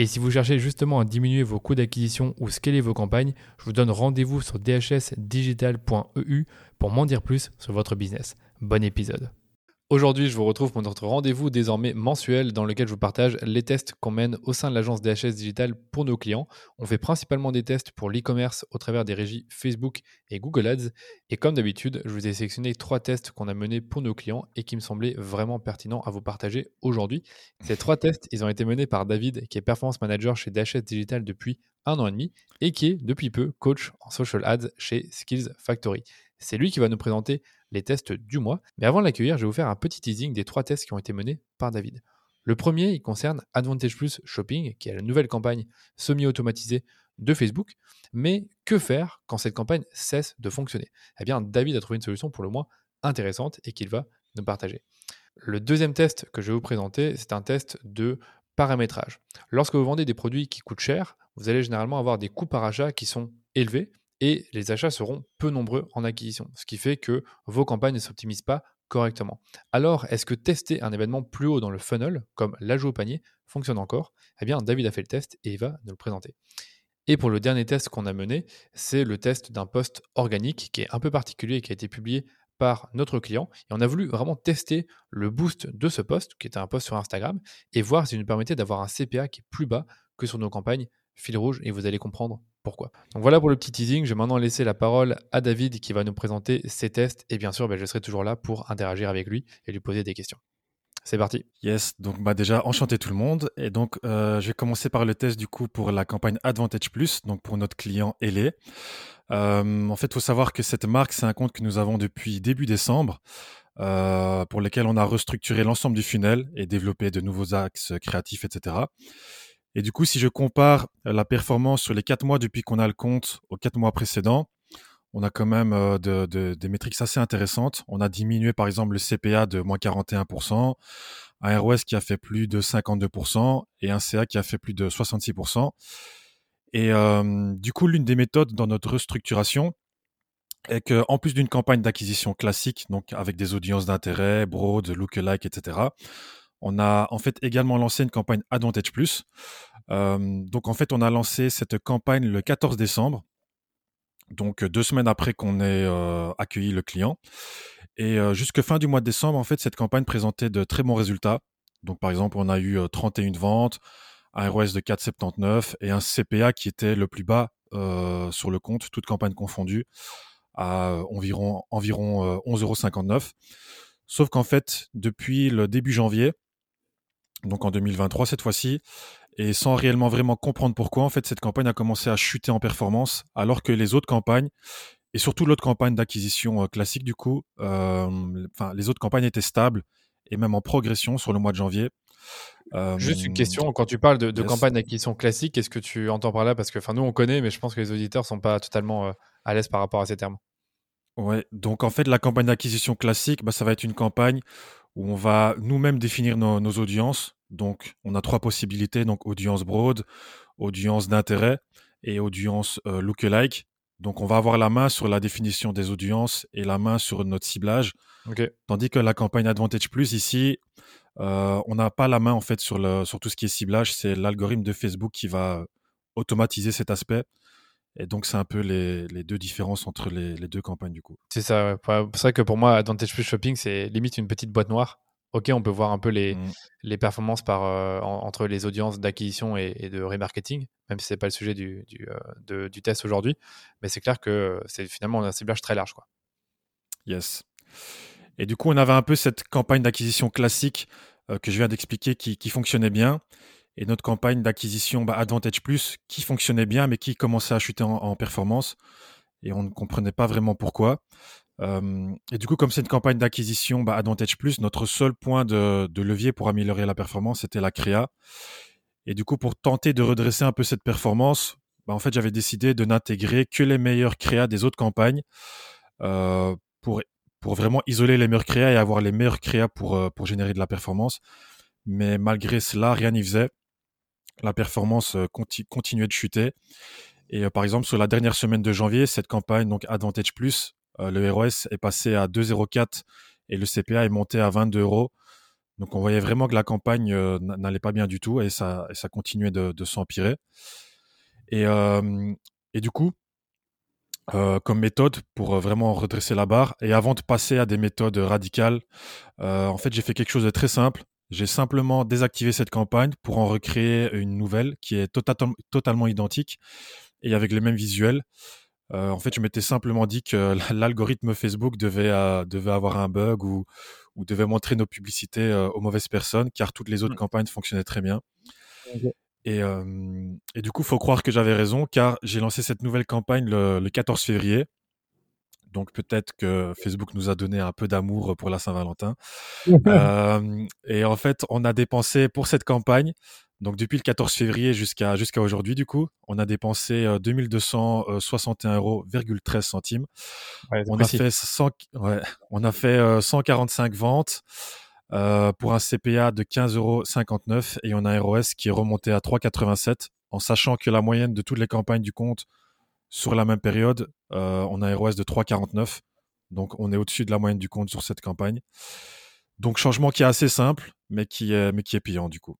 Et si vous cherchez justement à diminuer vos coûts d'acquisition ou scaler vos campagnes, je vous donne rendez-vous sur dhsdigital.eu pour m'en dire plus sur votre business. Bon épisode. Aujourd'hui, je vous retrouve pour notre rendez-vous désormais mensuel dans lequel je vous partage les tests qu'on mène au sein de l'agence DHS Digital pour nos clients. On fait principalement des tests pour l'e-commerce au travers des régies Facebook et Google Ads. Et comme d'habitude, je vous ai sélectionné trois tests qu'on a menés pour nos clients et qui me semblaient vraiment pertinents à vous partager aujourd'hui. Ces trois tests, ils ont été menés par David, qui est Performance Manager chez DHS Digital depuis un an et demi et qui est depuis peu coach en social ads chez Skills Factory. C'est lui qui va nous présenter les tests du mois. Mais avant de l'accueillir, je vais vous faire un petit teasing des trois tests qui ont été menés par David. Le premier, il concerne Advantage Plus Shopping, qui est la nouvelle campagne semi-automatisée de Facebook. Mais que faire quand cette campagne cesse de fonctionner? Eh bien, David a trouvé une solution pour le moins intéressante et qu'il va nous partager. Le deuxième test que je vais vous présenter, c'est un test de paramétrage. Lorsque vous vendez des produits qui coûtent cher, vous allez généralement avoir des coûts par achat qui sont élevés et les achats seront peu nombreux en acquisition, ce qui fait que vos campagnes ne s'optimisent pas correctement. Alors, est-ce que tester un événement plus haut dans le funnel, comme l'ajout au panier, fonctionne encore? Eh bien, David a fait le test et il va nous le présenter. Et pour le dernier test qu'on a mené, c'est le test d'un post organique qui est un peu particulier et qui a été publié par notre client. Et on a voulu vraiment tester le boost de ce post, qui était un post sur Instagram, et voir s'il nous permettait d'avoir un CPA qui est plus bas que sur nos campagnes fil rouge, et vous allez comprendre pourquoi. Donc voilà pour le petit teasing. Je vais maintenant laisser la parole à David qui va nous présenter ses tests. Et bien sûr, ben, je serai toujours là pour interagir avec lui et lui poser des questions. C'est parti. Yes, donc bah déjà enchanté tout le monde. Et donc euh, je vais commencer par le test du coup pour la campagne Advantage Plus, donc pour notre client Elé. Euh, en fait, il faut savoir que cette marque, c'est un compte que nous avons depuis début décembre, euh, pour lequel on a restructuré l'ensemble du funnel et développé de nouveaux axes créatifs, etc. Et du coup, si je compare euh, la performance sur les quatre mois depuis qu'on a le compte aux quatre mois précédents, on a quand même euh, des métriques assez intéressantes. On a diminué par exemple le CPA de moins 41%, un ROS qui a fait plus de 52% et un CA qui a fait plus de 66%. Et euh, du coup, l'une des méthodes dans notre restructuration est qu'en plus d'une campagne d'acquisition classique, donc avec des audiences d'intérêt, broad, lookalike, etc., on a en fait également lancé une campagne Advantage Plus. Euh, donc en fait, on a lancé cette campagne le 14 décembre, donc deux semaines après qu'on ait euh, accueilli le client. Et euh, jusque fin du mois de décembre, en fait, cette campagne présentait de très bons résultats. Donc par exemple, on a eu 31 ventes, un ROS de 4,79 et un CPA qui était le plus bas sur le compte, toute campagne confondue, à environ, environ 11,59 Sauf qu'en fait, depuis le début janvier, donc en 2023 cette fois-ci, et sans réellement vraiment comprendre pourquoi, en fait, cette campagne a commencé à chuter en performance, alors que les autres campagnes, et surtout l'autre campagne d'acquisition euh, classique du coup, euh, enfin, les autres campagnes étaient stables et même en progression sur le mois de janvier. Euh, Juste une question, quand tu parles de, de campagne d'acquisition classique, qu'est-ce que tu entends par là? Parce que nous on connaît, mais je pense que les auditeurs sont pas totalement à l'aise par rapport à ces termes. Ouais, donc en fait la campagne d'acquisition classique, bah, ça va être une campagne où on va nous-mêmes définir nos, audiences. Donc, on a trois possibilités, donc audience broad, audience d'intérêt et audience euh, lookalike. Donc, on va avoir la main sur la définition des audiences et la main sur notre ciblage. Tandis que la campagne Advantage Plus, ici, euh, on n'a pas la main en fait sur, le, sur tout ce qui est ciblage. C'est l'algorithme de Facebook qui va automatiser cet aspect. Et donc, c'est un peu les, les, deux différences entre les, les, deux campagnes, du coup. C'est ça. C'est vrai que pour moi, Advantage Plus Shopping, c'est limite une petite boîte noire Ok, on peut voir un peu les, Mmh. les performances par, euh, en- entre les audiences d'acquisition et, et de remarketing, même si c'est pas le sujet du, du, euh, de- du test aujourd'hui. Mais c'est clair que c'est finalement un ciblage très large. Quoi. Yes. Et du coup, on avait un peu cette campagne d'acquisition classique euh, que je viens d'expliquer qui, qui fonctionnait bien. Et notre campagne d'acquisition bah, Advantage Plus qui fonctionnait bien, mais qui commençait à chuter en, performance. Et on ne comprenait pas vraiment pourquoi. Euh, et du coup, comme c'est une campagne d'acquisition bah, Advantage Plus, notre seul point de, de levier pour améliorer la performance, c'était la créa. Et du coup, pour tenter de redresser un peu cette performance, bah, en fait, j'avais décidé de n'intégrer que les meilleurs créas des autres campagnes euh, pour, pour vraiment isoler les meilleurs créas et avoir les meilleurs créas pour, euh, pour générer de la performance. Mais malgré cela, rien n'y faisait. La performance euh, conti continuait de chuter. Et euh, par exemple, sur la dernière semaine de janvier, cette campagne, donc Advantage Plus, euh, le ROS est passé à 2,04 et le CPA est monté à 22 euros. Donc on voyait vraiment que la campagne n'allait pas bien du tout et ça, continuait de, s'empirer. Et, du coup, comme méthode pour vraiment redresser la barre, et avant de passer à des méthodes radicales, en fait j'ai fait quelque chose de très simple. J'ai simplement désactivé cette campagne pour en recréer une nouvelle qui est tota-, totalement identique et avec les mêmes visuels. Euh, en fait, je m'étais simplement dit que l'algorithme Facebook devait, euh, devait avoir un bug ou, ou devait montrer nos publicités euh, aux mauvaises personnes, car toutes les autres mmh. campagnes fonctionnaient très bien. Okay. Et, et, du coup, faut croire que j'avais raison, car j'ai lancé cette nouvelle campagne le, le 14 février. Donc peut-être que Facebook nous a donné un peu d'amour pour la Saint-Valentin. euh, et en fait, on a dépensé pour cette campagne, donc depuis le 14 février jusqu'à jusqu'à aujourd'hui, du coup, on a dépensé euh, 2261 euros 13 centimes. Ouais, on, a fait 100, ouais, on a fait euh, 145 ventes euh, pour un CPA de 15,59 euros et on a un ROS qui est remonté à 3,87 en sachant que la moyenne de toutes les campagnes du compte sur la même période, euh, on a un ROS de 3,49. Donc on est au-dessus de la moyenne du compte sur cette campagne. Donc changement qui est assez simple, mais qui est, mais qui est payant du coup.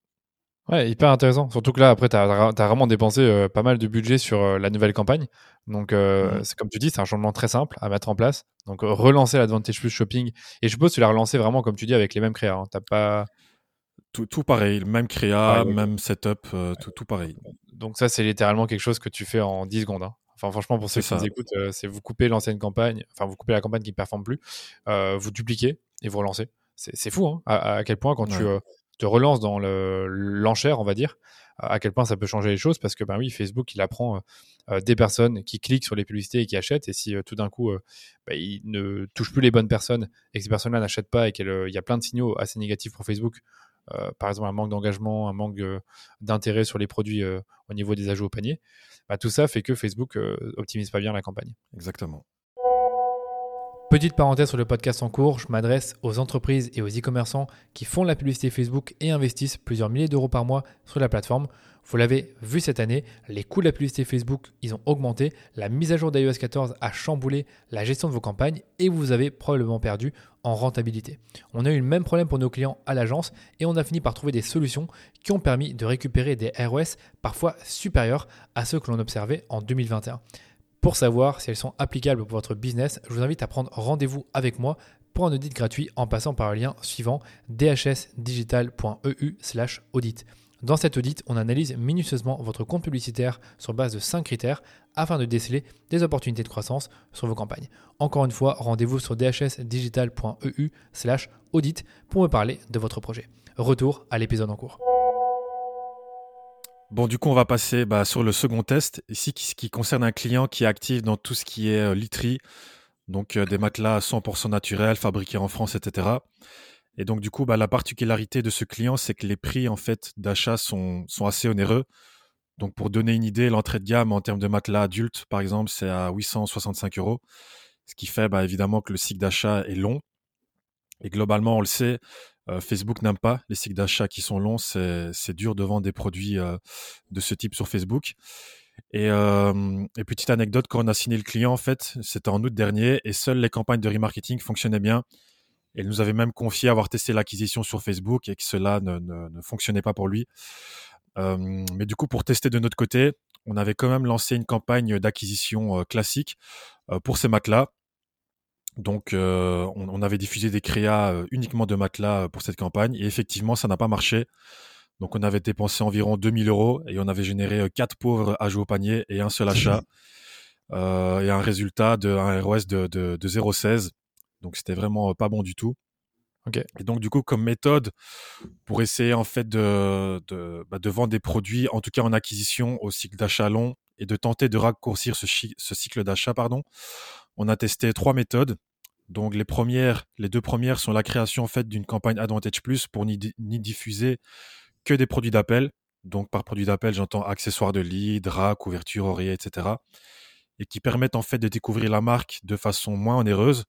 Ouais, hyper intéressant. Surtout que là, après, tu as, as, vraiment dépensé euh, pas mal de budget sur euh, la nouvelle campagne. Donc, euh, mmh. c'est comme tu dis, c'est un changement très simple à mettre en place. Donc, relancer l'Advantage Plus Shopping. Et je suppose que tu l'as relancé vraiment, comme tu dis, avec les mêmes créas. Hein. T'as pas... Tout, tout, pareil, même créa, ouais, même setup, tout, tout, pareil. Donc, ça, c'est littéralement quelque chose que tu fais en 10 secondes. Hein. Enfin, franchement, pour ceux qui nous écoutent, c'est vous coupez l'ancienne campagne, enfin, vous coupez la campagne qui ne performe plus, vous dupliquez et vous relancez. C'est fou, hein, à, à, quel point quand ouais. tu te relance dans l'enchère, on va dire, à quel point ça peut changer les choses parce que, ben oui, Facebook, il apprend euh, des personnes qui cliquent sur les publicités et qui achètent. Et si euh, tout d'un coup, euh, bah, il ne touche plus les bonnes personnes et que ces personnes-là n'achètent pas et qu'il y a plein de signaux assez négatifs pour Facebook, par exemple un manque d'engagement, un manque d'intérêt sur les produits au niveau des ajouts au panier, bah, tout ça fait que Facebook optimise pas bien la campagne. Exactement. Petite parenthèse sur le podcast en cours, je m'adresse aux entreprises et aux e-commerçants qui font la publicité Facebook et investissent plusieurs milliers d'euros par mois sur la plateforme. Vous l'avez vu cette année, les coûts de la publicité Facebook, ils ont augmenté, la mise à jour d'iOS 14 a chamboulé la gestion de vos campagnes et vous avez probablement perdu en rentabilité. On a eu le même problème pour nos clients à l'agence et on a fini par trouver des solutions qui ont permis de récupérer des ROS parfois supérieurs à ceux que l'on observait en 2021. Pour savoir si elles sont applicables pour votre business, je vous invite à prendre rendez-vous avec moi pour un audit gratuit en passant par le lien suivant dhsdigital.eu/audit. Dans cet audit, on analyse minutieusement votre compte publicitaire sur base de 5 critères afin de déceler des opportunités de croissance sur vos campagnes. Encore une fois, rendez-vous sur dhsdigital.eu/audit pour me parler de votre projet. Retour à l'épisode en cours. Bon, du coup, on va passer bah, sur le second test, ici qui, qui, concerne un client qui est actif dans tout ce qui est euh, literie, donc euh, des matelas 100% naturels, fabriqués en France, etc. Et donc, du coup, bah, la particularité de ce client, c'est que les prix en fait d'achat sont, assez onéreux. Donc, pour donner une idée, l'entrée de gamme en termes de matelas adultes, par exemple, c'est à 865 euros, ce qui fait bah, évidemment que le cycle d'achat est long. Et globalement, on le sait, euh, Facebook n'aime pas les cycles d'achat qui sont longs. C'est dur de vendre des produits euh, de ce type sur Facebook. Et, euh, et, petite anecdote, quand on a signé le client, en fait, c'était en août dernier et seules les campagnes de remarketing fonctionnaient bien. Et il nous avait même confié avoir testé l'acquisition sur Facebook et que cela ne, fonctionnait pas pour lui. mais du coup, pour tester de notre côté, on avait quand même lancé une campagne d'acquisition classique pour ces matelas. Donc, on, avait diffusé des créas uniquement de matelas pour cette campagne. Et effectivement, ça n'a pas marché. Donc, on avait dépensé environ 2000 euros et on avait généré quatre pauvres ajouts au panier et un seul achat. et un résultat de un ROS de, de, de 0,16. Donc, c'était vraiment pas bon du tout. Et donc, du coup, comme méthode pour essayer en fait de, de, bah, de, vendre des produits, en tout cas en acquisition au cycle d'achat long et de tenter de raccourcir ce, ce cycle d'achat, pardon, on a testé trois méthodes. Donc, les premières, les deux premières sont la création en fait d'une campagne Advantage Plus pour n'y diffuser que des produits d'appel. Donc, par produit d'appel, j'entends accessoires de lit, draps, couverture, oreiller, etc. Et qui permettent en fait de découvrir la marque de façon moins onéreuse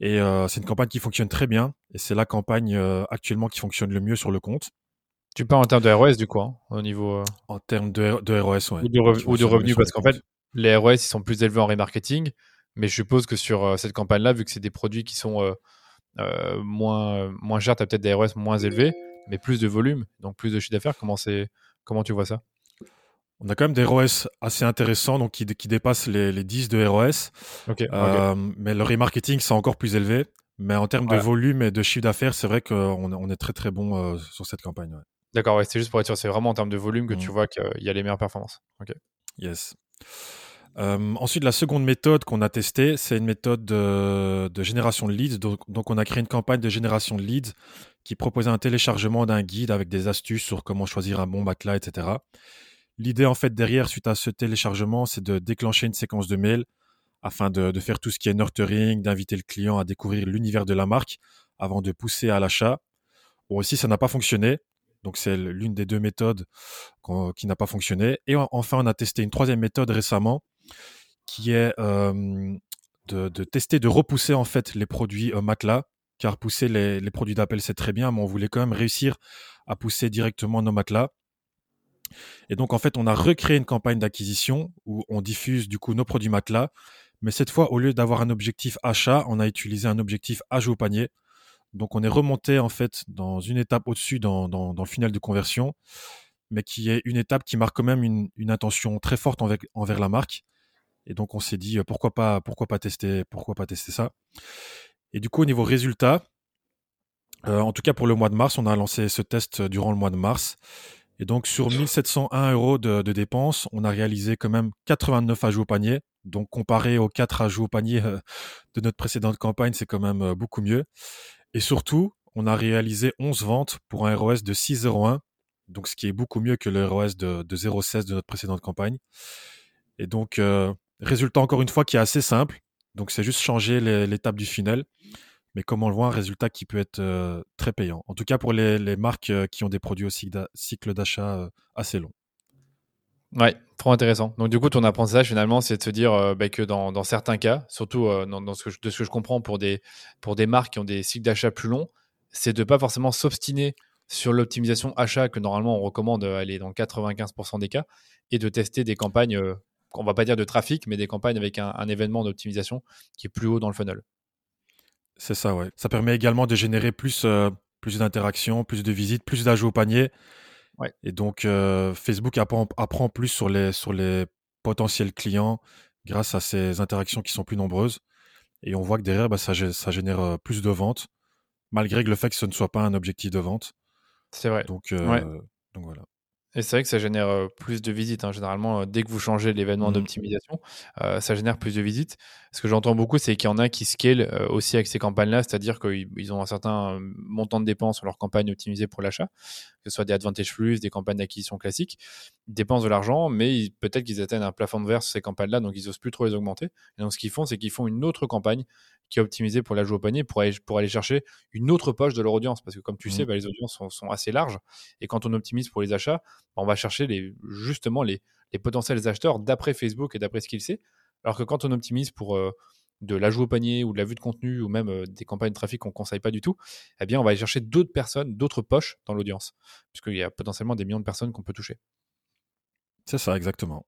et euh, c'est une campagne qui fonctionne très bien. Et c'est la campagne euh, actuellement qui fonctionne le mieux sur le compte. Tu parles en termes de ROS du coup, hein, au niveau. Euh, en termes de, de ROS, ouais. Ou de, revenus, parce qu'en fait, les ROS ils sont plus élevés en remarketing. Mais je suppose que sur cette campagne-là, vu que c'est des produits qui sont moins, moins chers, tu as peut-être des ROS moins élevés, mais plus de volume, donc plus de chiffre d'affaires. Comment, comment tu vois ça? On a quand même des ROS assez intéressants, donc qui, qui dépassent les, les 10 de ROS. Euh, mais le remarketing, c'est encore plus élevé. Mais en termes de volume et de chiffre d'affaires, c'est vrai qu'on on est très très bon euh, sur cette campagne. D'accord, ouais, c'est juste pour être sûr, c'est vraiment en termes de volume que tu mmh. vois qu'il y a les meilleures performances. Yes. Euh, ensuite, la seconde méthode qu'on a testée, c'est une méthode de, de, génération de leads. Donc, donc, on a créé une campagne de génération de leads qui proposait un téléchargement d'un guide avec des astuces sur comment choisir un bon matelas, etc. L'idée en fait derrière, suite à ce téléchargement, c'est de déclencher une séquence de mails afin de, faire tout ce qui est nurturing, d'inviter le client à découvrir l'univers de la marque avant de pousser à l'achat. Bon, aussi, ça n'a pas fonctionné. Donc, c'est l'une des deux méthodes qui n'a pas fonctionné. Et enfin, on a testé une troisième méthode récemment qui est de, tester, de repousser en fait les produits euh, matelas. Car pousser les, les produits d'appel, c'est très bien, mais on voulait quand même réussir à pousser directement nos matelas. Et donc, en fait, on a recréé une campagne d'acquisition où on diffuse du coup nos produits matelas. Mais cette fois, au lieu d'avoir un objectif achat, on a utilisé un objectif ajout au panier. Donc, on est remonté en fait dans une étape au-dessus dans, le final de conversion, mais qui est une étape qui marque quand même une, intention très forte envers, la marque. Et donc, on s'est dit pourquoi pas, pourquoi pas tester, pourquoi pas tester ça. Et du coup, au niveau résultat, euh, en tout cas pour le mois de mars, on a lancé ce test durant le mois de mars. Et donc, sur 1701 euros de, dépenses, on a réalisé quand même 89 ajouts au panier. Donc, comparé aux 4 ajouts au panier euh, de notre précédente campagne, c'est quand même euh, beaucoup mieux. Et surtout, on a réalisé 11 ventes pour un ROS de 6,01. Donc, ce qui est beaucoup mieux que le ROS de, de 0,16 de notre précédente campagne. Et donc, euh, résultat encore une fois qui est assez simple. Donc, c'est juste changer l'étape du funnel mais comme on le voit, un résultat qui peut être euh, très payant. En tout cas pour les, marques euh, qui ont des produits au cycle d'achat assez long. Ouais, trop intéressant. Donc du coup, ton apprentissage finalement, c'est de se dire bah, que dans, certains cas, surtout je, de ce que je comprends pour des, pour des marques qui ont des cycles d'achat plus longs, c'est de pas forcément s'obstiner sur l'optimisation achat que normalement on recommande aller dans 95% des cas et de tester des campagnes, on va pas dire de trafic, mais des campagnes avec un événement d'optimisation qui est plus haut dans le funnel. C'est ça, ouais. Ça permet également de générer plus, euh, plus d'interactions, plus de visites, plus d'ajouts au panier. Ouais. Et donc, euh, Facebook apprend, apprend, plus sur les, sur les potentiels clients grâce à ces interactions qui sont plus nombreuses. Et on voit que derrière, bah, ça, ça, génère euh, plus de ventes, malgré que le fait que ce ne soit pas un objectif de vente. C'est vrai. Donc, donc voilà. Et c'est vrai que ça génère plus de visites. Hein. Généralement, dès que vous changez l'événement mmh. d'optimisation, ça génère plus de visites. Ce que j'entends beaucoup, c'est qu'il y en a qui scalent aussi avec ces campagnes-là, c'est-à-dire qu'ils ont un certain montant de dépenses sur leur campagne optimisée pour l'achat, que ce soit des Advantage Plus, des campagnes d'acquisition classiques. Ils dépensent de l'argent, mais peut-être qu'ils atteignent un plafond de verre sur ces campagnes-là, donc ils n'osent plus trop les augmenter. Et donc, ce qu'ils font, c'est qu'ils font une autre campagne qui est optimisée pour l'ajout au panier pour aller, pour aller chercher une autre poche de leur audience. Parce que, comme tu sais, mmh. bah, les audiences sont, assez larges. Et quand on optimise pour les achats, on va chercher justement les, les potentiels acheteurs d'après Facebook et d'après ce qu'il sait. Alors que quand on optimise pour euh, de l'ajout au panier ou de la vue de contenu ou même euh, des campagnes de trafic qu'on ne conseille pas du tout, eh bien, on va aller chercher d'autres personnes, d'autres poches dans l'audience. Puisqu'il y a potentiellement des millions de personnes qu'on peut toucher. C'est ça, exactement.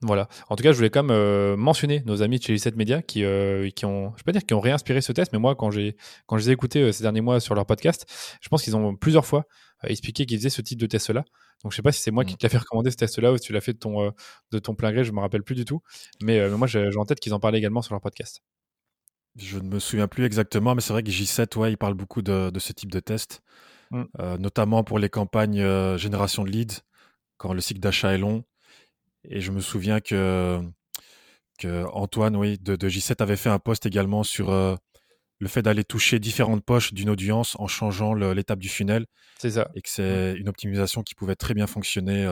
Voilà. En tout cas, je voulais quand même euh, mentionner nos amis de chez 7 Media qui, euh, qui ont, je peux pas dire qui ont réinspiré ce test, mais moi, quand j'ai, quand je les ai écoutés ces derniers mois sur leur podcast, je pense qu'ils ont plusieurs fois expliqué qu'ils faisaient ce type de test-là. Donc, je sais pas si c'est moi qui mmh. te l'ai fait recommander ce test-là ou si tu l'as fait de ton, de ton plein gré, je me rappelle plus du tout. Mais moi, j'ai en tête qu'ils en parlaient également sur leur podcast. Je ne me souviens plus exactement, mais c'est vrai que J7, ouais, il parle beaucoup de, ce type de test, mm. euh, notamment pour les campagnes euh, génération de leads, quand le cycle d'achat est long. Et je me souviens que, que Antoine, oui, de, J7 avait fait un post également sur euh, le fait d'aller toucher différentes poches d'une audience en changeant l'étape du funnel. C'est ça. Et que c'est mm. une optimisation qui pouvait très bien fonctionner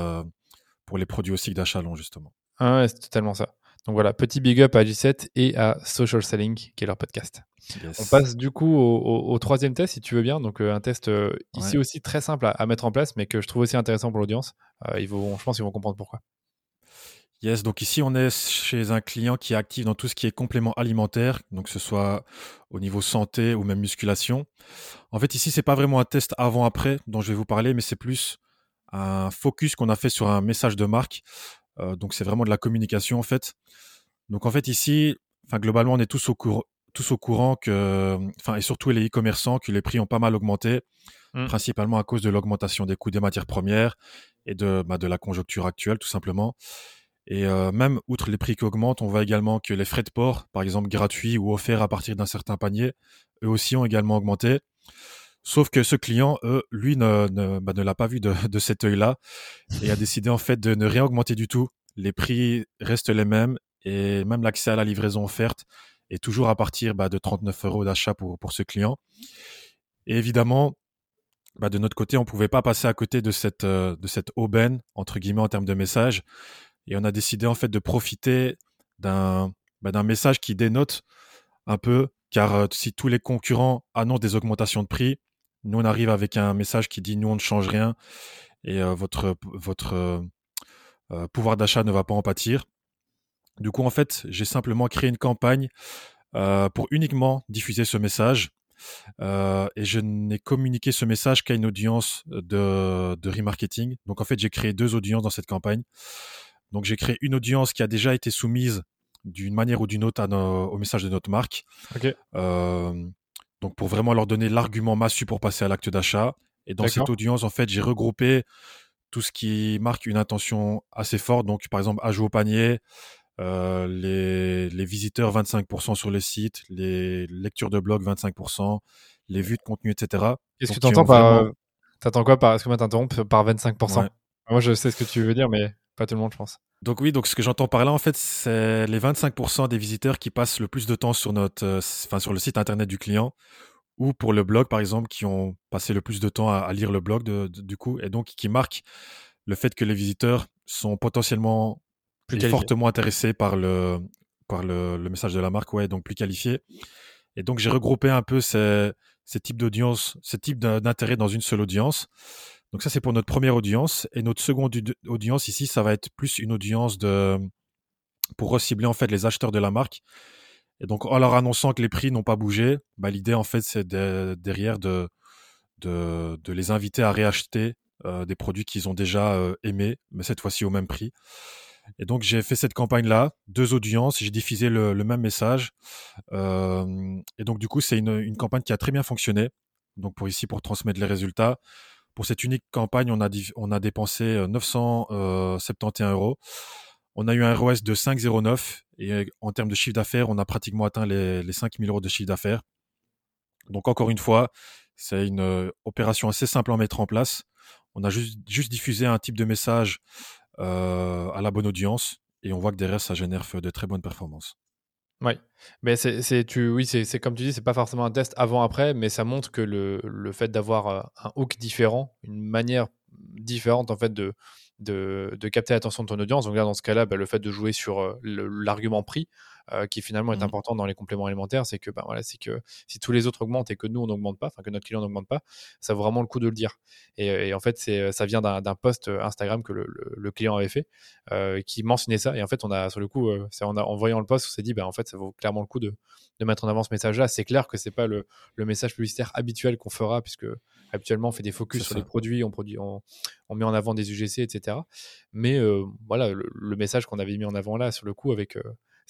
pour les produits au cycle d'achat long, justement. Ah ouais, c'est totalement ça. Donc voilà, petit big up à J7 et à Social Selling, qui est leur podcast. On passe du coup au, troisième test, si tu veux bien. Donc euh, un test euh, ici aussi très simple à, mettre en place, mais que je trouve aussi intéressant pour l'audience. Euh, je pense qu'ils vont comprendre pourquoi. Yes, donc ici on est chez un client qui est actif dans tout ce qui est complément alimentaire, donc que ce soit au niveau santé ou même musculation. En fait ici c'est pas vraiment un test avant-après dont je vais vous parler, mais c'est plus un focus qu'on a fait sur un message de marque. donc c'est vraiment de la communication en fait. Donc en fait ici, enfin globalement, on est tous au courant, tous au courant que, enfin et surtout les e-commerçants, que les prix ont pas mal augmenté, mmh. principalement à cause de l'augmentation des coûts des matières premières et de bah, de la conjoncture actuelle tout simplement. Et euh, même outre les prix qui augmentent, on voit également que les frais de port, par exemple gratuits ou offerts à partir d'un certain panier, eux aussi ont également augmenté. Sauf que ce client, lui, ne, ne, bah, ne l'a pas vu de, de cet œil-là et a décidé en fait de ne rien augmenter du tout. Les prix restent les mêmes et même l'accès à la livraison offerte est toujours à partir bah, de 39 euros d'achat pour, pour ce client. Et évidemment, bah, de notre côté, on ne pouvait pas passer à côté de cette, euh, de cette aubaine, entre guillemets, en termes de message. Et on a décidé en fait de profiter d'un bah, message qui dénote un peu, car euh, si tous les concurrents annoncent des augmentations de prix, nous on arrive avec un message qui dit nous on ne change rien et euh, votre, votre pouvoir d'achat ne va pas en pâtir. Du coup, en fait, j'ai simplement créé une campagne euh, pour uniquement diffuser ce message. Euh, et je n'ai communiqué ce message qu'à une audience de, de remarketing. Donc en fait, j'ai créé deux audiences dans cette campagne. Donc j'ai créé une audience qui a déjà été soumise d'une manière ou d'une autre au message de notre marque. Euh, donc pour vraiment leur donner l'argument massu pour passer à l'acte d'achat. Et dans cette audience, en fait, j'ai regroupé tout ce qui marque une intention assez forte. Donc par exemple, ajout au panier, euh, les, visiteurs 25% sur le site, les lectures de blog 25%, les vues de contenu, etc. Qu'est-ce que tu entends par. T'attends quoi par. Excuse-moi, t'interrompre par 25% Moi, je sais ce que tu veux dire, mais pas tout le monde, je pense. Donc oui, donc ce que j'entends par là, en fait, c'est les 25% des visiteurs qui passent le plus de temps sur notre, euh, enfin sur le site internet du client ou pour le blog, par exemple, qui ont passé le plus de temps à, lire le blog du coup, et donc qui marquent le fait que les visiteurs sont potentiellement plus fortement intéressé par le par le, message de la marque, ouais, donc plus qualifié. Et donc j'ai regroupé un peu ces, ces types d'audience, ces types d'intérêt dans une seule audience. Donc ça c'est pour notre première audience et notre seconde audience ici, ça va être plus une audience de pour recibler en fait les acheteurs de la marque. Et donc en leur annonçant que les prix n'ont pas bougé, bah, l'idée en fait c'est derrière de, de, les inviter à réacheter euh, des produits qu'ils ont déjà euh, aimés, mais cette fois-ci au même prix. Et donc j'ai fait cette campagne-là, deux audiences, j'ai diffusé le, même message. Euh, et donc du coup c'est une, campagne qui a très bien fonctionné. Donc pour ici pour transmettre les résultats. Pour cette unique campagne, on a, dépensé 971 euh, euros. On a eu un ROS de 5,09 et en termes de chiffre d'affaires, on a pratiquement atteint les, les 5000 euros de chiffre d'affaires. Donc encore une fois, c'est une euh, opération assez simple à mettre en place. On a juste, diffusé un type de message euh, à la bonne audience. Et on voit que derrière, ça génère de très bonnes performances. Oui, mais c'est, tu, oui, c'est, comme tu dis, c'est pas forcément un test avant-après, mais ça montre que le, le fait d'avoir euh, un hook différent, une manière différente en fait de, capter l'attention de ton audience. Donc là, dans ce cas-là, bah, le fait de jouer sur euh, l'argument prix, euh, qui finalement est mmh. important dans les compléments alimentaires, c'est que, ben voilà, c'est que si tous les autres augmentent et que nous on n'augmente pas, enfin que notre client n'augmente pas, ça vaut vraiment le coup de le dire. Et, en fait, c'est, ça vient d'un, post Instagram que le, client avait fait, euh, qui mentionnait ça. Et en fait, on a sur le coup, c'est, en, en, voyant le post, on s'est dit, ben en fait, ça vaut clairement le coup de, de mettre en avant ce message-là. C'est clair que c'est pas le, le, message publicitaire habituel qu'on fera, puisque habituellement on fait des focus sur les produits, on, produit, on, on, met en avant des UGC, etc. Mais voilà, le, message qu'on avait mis en avant là, sur le coup, avec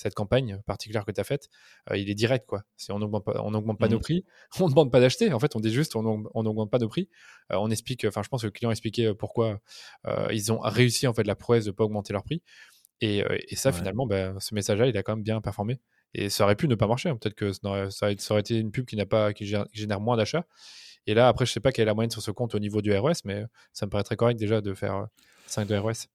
cette campagne particulière que tu as faite, euh, il est direct. Quoi. Si on n'augmente pas, on augmente pas nos mmh. prix, on ne demande pas d'acheter. En fait, on dit juste on n'augmente pas nos prix. Euh, on explique, enfin, je pense que le client expliquait euh, pourquoi ils ont réussi en fait la prouesse de ne pas augmenter leur prix. Et, ça, finalement, ben, ce message-là, il a quand même bien performé. Et ça aurait pu ne pas marcher. Hein. Peut-être que ça aurait, été une pub qui, n'a pas, qui génère moins d'achats. Et là, après, je sais pas quelle est la moyenne sur ce compte au niveau du ROS, mais ça me paraît très correct déjà de faire 5 de ROS.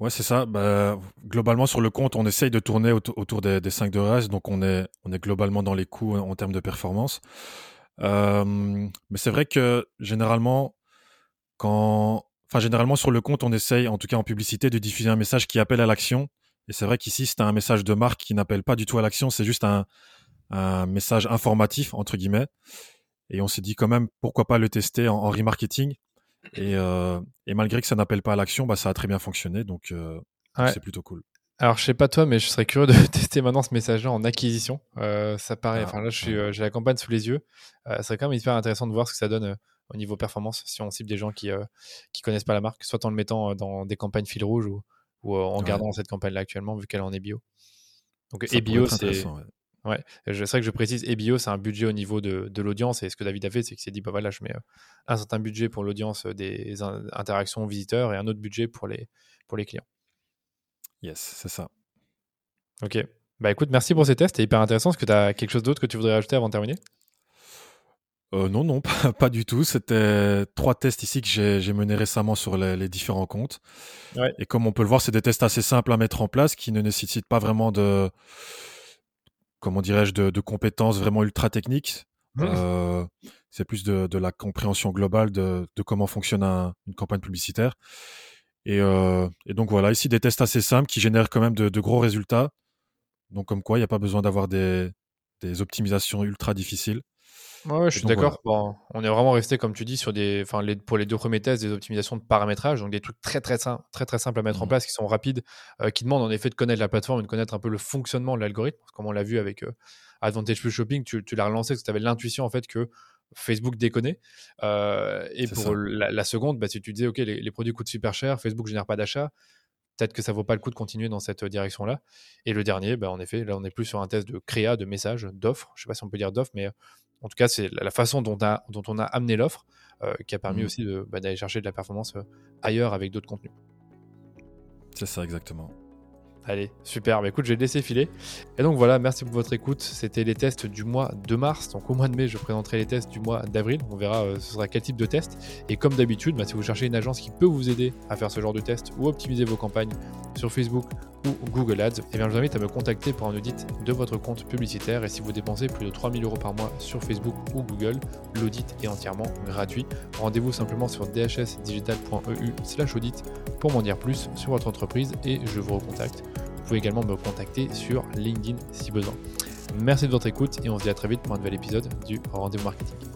Ouais, c'est ça. Bah, globalement, sur le compte, on essaye de tourner autour des, des 5 de ROS, donc on est, globalement dans les coûts en, termes de performance. mais c'est vrai que généralement, quand, enfin, généralement sur le compte, on essaye, en tout cas en publicité, de diffuser un message qui appelle à l'action. Et c'est vrai qu'ici, c'est un message de marque qui n'appelle pas du tout à l'action, c'est juste un, un message informatif, entre guillemets. Et on s'est dit quand même, pourquoi pas le tester en, remarketing. Et, euh, et, malgré que ça n'appelle pas à l'action, bah, ça a très bien fonctionné. Donc, euh, c'est plutôt cool. Alors, je sais pas toi, mais je serais curieux de tester maintenant ce message-là en acquisition. Euh, ça paraît, ah, enfin là, j'ai la campagne sous les yeux. Euh, serait quand même hyper intéressant de voir ce que ça donne au niveau performance si on cible des gens qui qui connaissent pas la marque, soit en le mettant dans des campagnes fil rouge ou, ou en gardant cette campagne-là actuellement, vu qu'elle en est bio. Donc, et bio, c'est Ouais, c'est vrai que je précise, EBIO, c'est un budget au niveau de, de l'audience. Et ce que David a fait, c'est qu'il s'est dit, bah voilà, je mets euh, un certain budget pour l'audience des interactions visiteurs et un autre budget pour les, pour les clients. Yes, c'est ça. Ok. Bah écoute, merci pour ces tests. C'est hyper intéressant. Est-ce que tu as quelque chose d'autre que tu voudrais ajouter avant de terminer? Euh, non, non, pas, du tout. C'était trois tests ici que j'ai menés récemment sur les, les différents comptes. Ouais. Et comme on peut le voir, c'est des tests assez simples à mettre en place qui ne nécessitent pas vraiment de, comment dirais-je, de, compétences vraiment ultra techniques. Mmh. Euh, c'est plus de, la compréhension globale de, comment fonctionne une campagne publicitaire. Euh, et, donc voilà, ici des tests assez simples qui génèrent quand même de, gros résultats. Donc comme quoi, il n'y a pas besoin d'avoir des, optimisations ultra difficiles. Ouais, je suis d'accord. Bon, on est vraiment resté, comme tu dis, sur des, enfin, les, pour les deux premiers tests, des optimisations de paramétrage, donc des trucs très très simples, très très simples à mettre en mmh. place, qui sont rapides, euh, qui demandent en effet de connaître la plateforme et de connaître un peu le fonctionnement de l'algorithme. Comme on l'a vu avec euh, Advantage Plus Shopping, tu, l'as relancé parce que tu avais l'intuition en fait que Facebook déconnait. Euh, et pour la, seconde, bah, si tu disais, ok, les, produits coûtent super cher, Facebook génère pas d'achat, peut-être que ça vaut pas le coup de continuer dans cette direction-là. Et le dernier, bah, en effet, là, on est plus sur un test de créa, de message, d'offre. Je sais pas si on peut dire d'offre, mais en tout cas, c'est la façon dont, on a amené l'offre euh, qui a permis mmh. aussi bah, d'aller chercher de la performance euh, ailleurs avec d'autres contenus. C'est ça, exactement. Allez, super. Bah, écoute, je vais laisser filer. Et donc voilà, merci pour votre écoute. C'était les tests du mois de mars. Donc au mois de mai, je présenterai les tests du mois d'avril. On verra euh, ce sera quel type de test. Et comme d'habitude, bah, si vous cherchez une agence qui peut vous aider à faire ce genre de test ou optimiser vos campagnes sur Facebook ou Google Ads, eh je vous invite à me contacter pour un audit de votre compte publicitaire. Et si vous dépensez plus de 3000 euros par mois sur Facebook ou Google, l'audit est entièrement gratuit. Rendez-vous simplement sur dhsdigital.eu/slash audit pour m'en dire plus sur votre entreprise et je vous recontacte. Vous pouvez également me contacter sur LinkedIn si besoin. Merci de votre écoute et on se dit à très vite pour un nouvel épisode du Rendez-vous Marketing.